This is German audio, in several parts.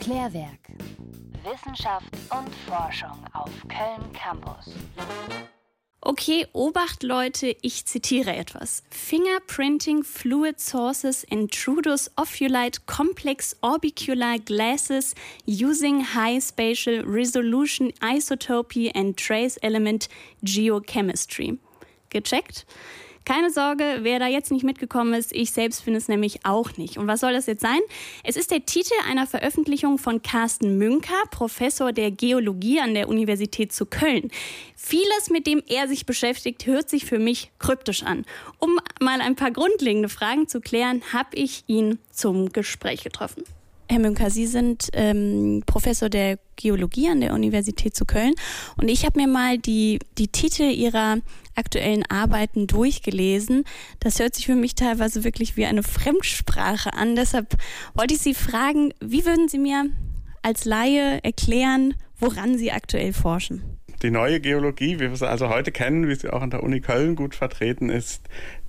Klärwerk. Wissenschaft und Forschung auf Köln Campus. Okay, Obacht Leute, ich zitiere etwas. Fingerprinting Fluid Sources intrudus ovulite complex orbicular glasses using high spatial resolution isotopy and trace element geochemistry. Gecheckt? Keine Sorge, wer da jetzt nicht mitgekommen ist, ich selbst finde es nämlich auch nicht. Und was soll das jetzt sein? Es ist der Titel einer Veröffentlichung von Carsten Münker, Professor der Geologie an der Universität zu Köln. Vieles, mit dem er sich beschäftigt, hört sich für mich kryptisch an. Um mal ein paar grundlegende Fragen zu klären, habe ich ihn zum Gespräch getroffen. Herr Münker, Sie sind ähm, Professor der Geologie an der Universität zu Köln und ich habe mir mal die, die Titel Ihrer aktuellen Arbeiten durchgelesen. Das hört sich für mich teilweise wirklich wie eine Fremdsprache an. Deshalb wollte ich Sie fragen, wie würden Sie mir als Laie erklären, woran Sie aktuell forschen? Die neue Geologie, wie wir sie also heute kennen, wie sie auch an der Uni Köln gut vertreten ist,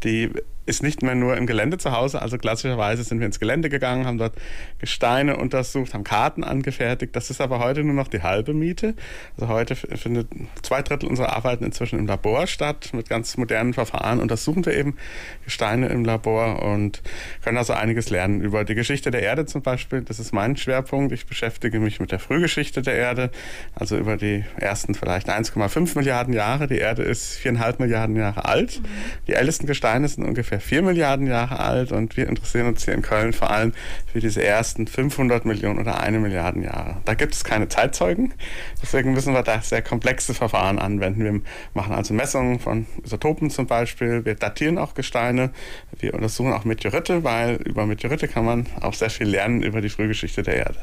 die ist nicht mehr nur im Gelände zu Hause. Also klassischerweise sind wir ins Gelände gegangen, haben dort Gesteine untersucht, haben Karten angefertigt. Das ist aber heute nur noch die halbe Miete. Also heute findet zwei Drittel unserer Arbeiten inzwischen im Labor statt. Mit ganz modernen Verfahren untersuchen wir eben Gesteine im Labor und können also einiges lernen über die Geschichte der Erde zum Beispiel. Das ist mein Schwerpunkt. Ich beschäftige mich mit der Frühgeschichte der Erde, also über die ersten vielleicht 1,5 Milliarden Jahre. Die Erde ist viereinhalb Milliarden Jahre alt. Die ältesten Gesteine sind ungefähr ungefähr 4 Milliarden Jahre alt und wir interessieren uns hier in Köln vor allem für diese ersten 500 Millionen oder eine Milliarden Jahre. Da gibt es keine Zeitzeugen, deswegen müssen wir da sehr komplexe Verfahren anwenden. Wir machen also Messungen von Isotopen zum Beispiel, wir datieren auch Gesteine, wir untersuchen auch Meteorite, weil über Meteorite kann man auch sehr viel lernen über die Frühgeschichte der Erde.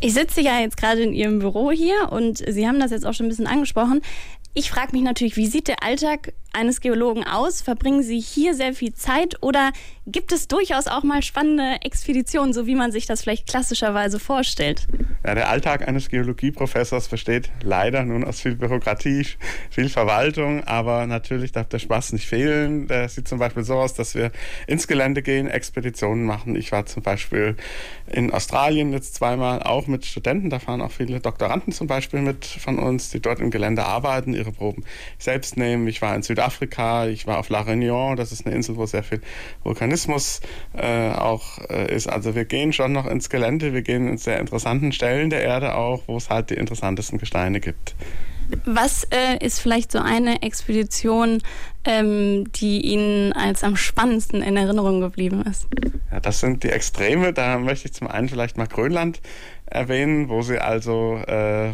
Ich sitze ja jetzt gerade in Ihrem Büro hier und Sie haben das jetzt auch schon ein bisschen angesprochen. Ich frage mich natürlich, wie sieht der Alltag eines Geologen aus? Verbringen Sie hier sehr viel Zeit oder gibt es durchaus auch mal spannende Expeditionen, so wie man sich das vielleicht klassischerweise vorstellt? Ja, der Alltag eines Geologieprofessors besteht leider nun aus viel Bürokratie, viel Verwaltung, aber natürlich darf der Spaß nicht fehlen. Der sieht zum Beispiel so aus, dass wir ins Gelände gehen, Expeditionen machen. Ich war zum Beispiel in Australien jetzt zweimal auch mit Studenten, da fahren auch viele Doktoranden zum Beispiel mit von uns, die dort im Gelände arbeiten, ihre Proben selbst nehmen. Ich war in Südafrika, ich war auf La Réunion, das ist eine Insel, wo sehr viel Vulkanismus äh, auch äh, ist. Also wir gehen schon noch ins Gelände, wir gehen in sehr interessanten Stellen der Erde auch, wo es halt die interessantesten Gesteine gibt. Was äh, ist vielleicht so eine Expedition, ähm, die Ihnen als am spannendsten in Erinnerung geblieben ist? Ja, das sind die Extreme. Da möchte ich zum einen vielleicht mal Grönland erwähnen, wo Sie also äh,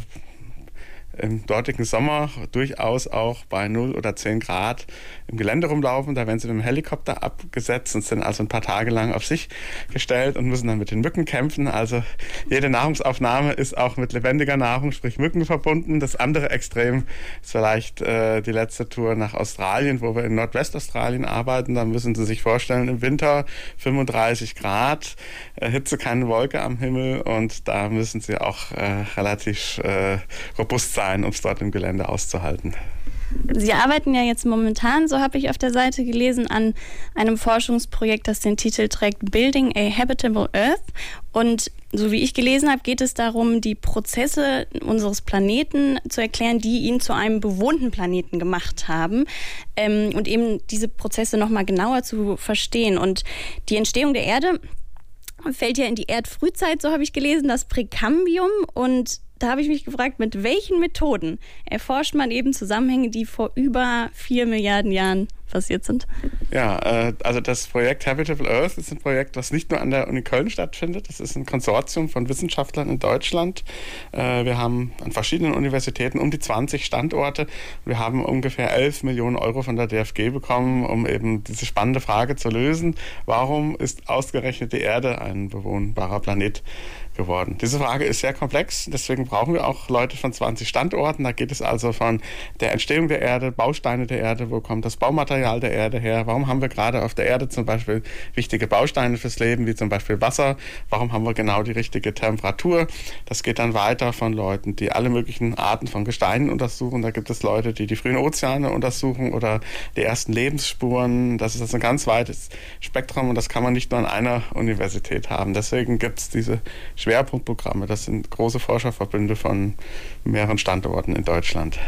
im dortigen Sommer durchaus auch bei 0 oder 10 Grad im Gelände rumlaufen. Da werden sie mit dem Helikopter abgesetzt und sind also ein paar Tage lang auf sich gestellt und müssen dann mit den Mücken kämpfen. Also jede Nahrungsaufnahme ist auch mit lebendiger Nahrung, sprich Mücken verbunden. Das andere Extrem ist vielleicht äh, die letzte Tour nach Australien, wo wir in Nordwestaustralien arbeiten. Da müssen Sie sich vorstellen, im Winter 35 Grad, äh, Hitze, keine Wolke am Himmel und da müssen Sie auch äh, relativ äh, robust sein sein, um es dort im Gelände auszuhalten. Sie arbeiten ja jetzt momentan, so habe ich auf der Seite gelesen, an einem Forschungsprojekt, das den Titel trägt Building a Habitable Earth. Und so wie ich gelesen habe, geht es darum, die Prozesse unseres Planeten zu erklären, die ihn zu einem bewohnten Planeten gemacht haben ähm, und eben diese Prozesse nochmal genauer zu verstehen. Und die Entstehung der Erde fällt ja in die Erdfrühzeit, so habe ich gelesen, das Präkambium und da habe ich mich gefragt, mit welchen Methoden erforscht man eben Zusammenhänge, die vor über vier Milliarden Jahren passiert sind? Ja, äh, also das Projekt Habitable Earth ist ein Projekt, das nicht nur an der Uni Köln stattfindet. Das ist ein Konsortium von Wissenschaftlern in Deutschland. Äh, wir haben an verschiedenen Universitäten um die 20 Standorte. Wir haben ungefähr 11 Millionen Euro von der DFG bekommen, um eben diese spannende Frage zu lösen. Warum ist ausgerechnet die Erde ein bewohnbarer Planet geworden? Diese Frage ist sehr komplex. Deswegen brauchen wir auch Leute von 20 Standorten. Da geht es also von der Entstehung der Erde, Bausteine der Erde, wo kommt das Baumaterial der Erde her? Warum haben wir gerade auf der Erde zum Beispiel wichtige Bausteine fürs Leben, wie zum Beispiel Wasser? Warum haben wir genau die richtige Temperatur? Das geht dann weiter von Leuten, die alle möglichen Arten von Gesteinen untersuchen. Da gibt es Leute, die die frühen Ozeane untersuchen oder die ersten Lebensspuren. Das ist also ein ganz weites Spektrum und das kann man nicht nur an einer Universität haben. Deswegen gibt es diese Schwerpunktprogramme. Das sind große Forscherverbünde von mehreren Standorten in Deutschland.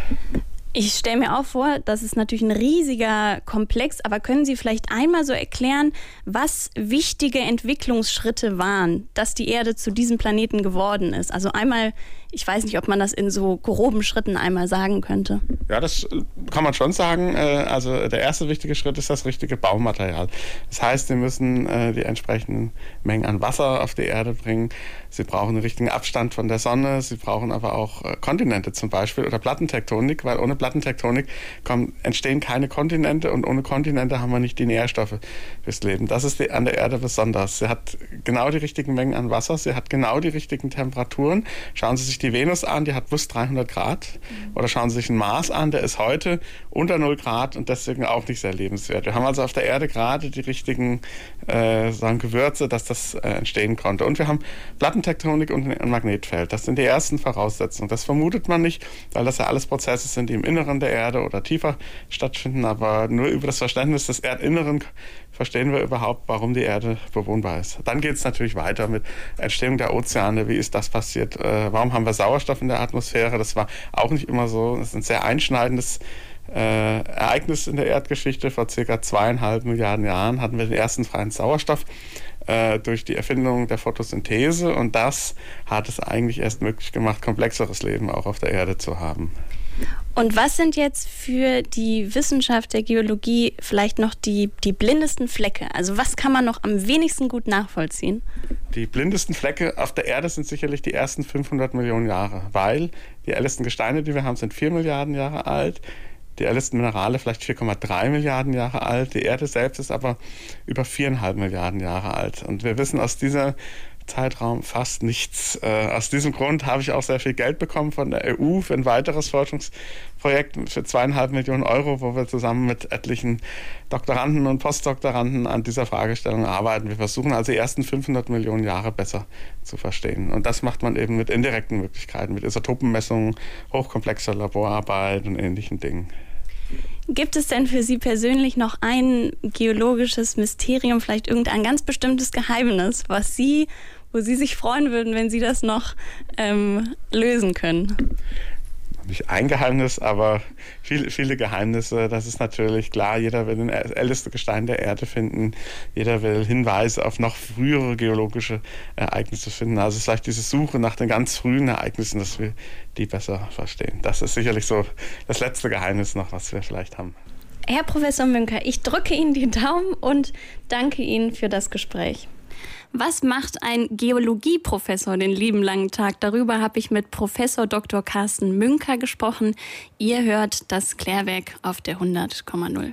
Ich stelle mir auch vor, das ist natürlich ein riesiger Komplex, aber können Sie vielleicht einmal so erklären, was wichtige Entwicklungsschritte waren, dass die Erde zu diesem Planeten geworden ist? Also einmal ich weiß nicht, ob man das in so groben Schritten einmal sagen könnte. Ja, das kann man schon sagen. Äh, also der erste wichtige Schritt ist das richtige Baumaterial. Das heißt, wir müssen äh, die entsprechenden Mengen an Wasser auf die Erde bringen. Sie brauchen einen richtigen Abstand von der Sonne. Sie brauchen aber auch äh, Kontinente zum Beispiel oder Plattentektonik, weil ohne Plattentektonik kommen, entstehen keine Kontinente und ohne Kontinente haben wir nicht die Nährstoffe fürs Leben. Das ist die, an der Erde besonders. Sie hat genau die richtigen Mengen an Wasser. Sie hat genau die richtigen Temperaturen. Schauen Sie sich die Venus an, die hat plus 300 Grad. Oder schauen Sie sich einen Mars an, der ist heute unter 0 Grad und deswegen auch nicht sehr lebenswert. Wir haben also auf der Erde gerade die richtigen äh, sagen Gewürze, dass das äh, entstehen konnte. Und wir haben Plattentektonik und ein Magnetfeld. Das sind die ersten Voraussetzungen. Das vermutet man nicht, weil das ja alles Prozesse sind, die im Inneren der Erde oder tiefer stattfinden. Aber nur über das Verständnis des Erdinneren verstehen wir überhaupt, warum die Erde bewohnbar ist. Dann geht es natürlich weiter mit Entstehung der Ozeane. Wie ist das passiert? Äh, warum haben wir Sauerstoff in der Atmosphäre? Das war auch nicht immer so. Das ist ein sehr einschneidendes äh, Ereignis in der Erdgeschichte. Vor circa zweieinhalb Milliarden Jahren hatten wir den ersten freien Sauerstoff äh, durch die Erfindung der Photosynthese und das hat es eigentlich erst möglich gemacht, komplexeres Leben auch auf der Erde zu haben. Und was sind jetzt für die Wissenschaft der Geologie vielleicht noch die, die blindesten Flecke? Also was kann man noch am wenigsten gut nachvollziehen? Die blindesten Flecke auf der Erde sind sicherlich die ersten 500 Millionen Jahre, weil die ältesten Gesteine, die wir haben, sind 4 Milliarden Jahre alt. Die ältesten Minerale vielleicht 4,3 Milliarden Jahre alt. Die Erde selbst ist aber über 4,5 Milliarden Jahre alt. Und wir wissen aus dieser Zeitraum fast nichts. Äh, aus diesem Grund habe ich auch sehr viel Geld bekommen von der EU für ein weiteres Forschungsprojekt für zweieinhalb Millionen Euro, wo wir zusammen mit etlichen Doktoranden und Postdoktoranden an dieser Fragestellung arbeiten. Wir versuchen also die ersten 500 Millionen Jahre besser zu verstehen. Und das macht man eben mit indirekten Möglichkeiten, mit Isotopenmessungen, hochkomplexer Laborarbeit und ähnlichen Dingen. Gibt es denn für Sie persönlich noch ein geologisches Mysterium, vielleicht irgendein ganz bestimmtes Geheimnis, was Sie, wo Sie sich freuen würden, wenn Sie das noch ähm, lösen können? Nicht ein Geheimnis, aber viele, viele Geheimnisse. Das ist natürlich klar. Jeder will das älteste Gestein der Erde finden. Jeder will Hinweise auf noch frühere geologische Ereignisse finden. Also vielleicht diese Suche nach den ganz frühen Ereignissen, dass wir die besser verstehen. Das ist sicherlich so das letzte Geheimnis noch, was wir vielleicht haben. Herr Professor Münker, ich drücke Ihnen die Daumen und danke Ihnen für das Gespräch. Was macht ein Geologieprofessor den lieben langen Tag? Darüber habe ich mit Professor Dr. Carsten Münker gesprochen. Ihr hört das Klärwerk auf der 100,0.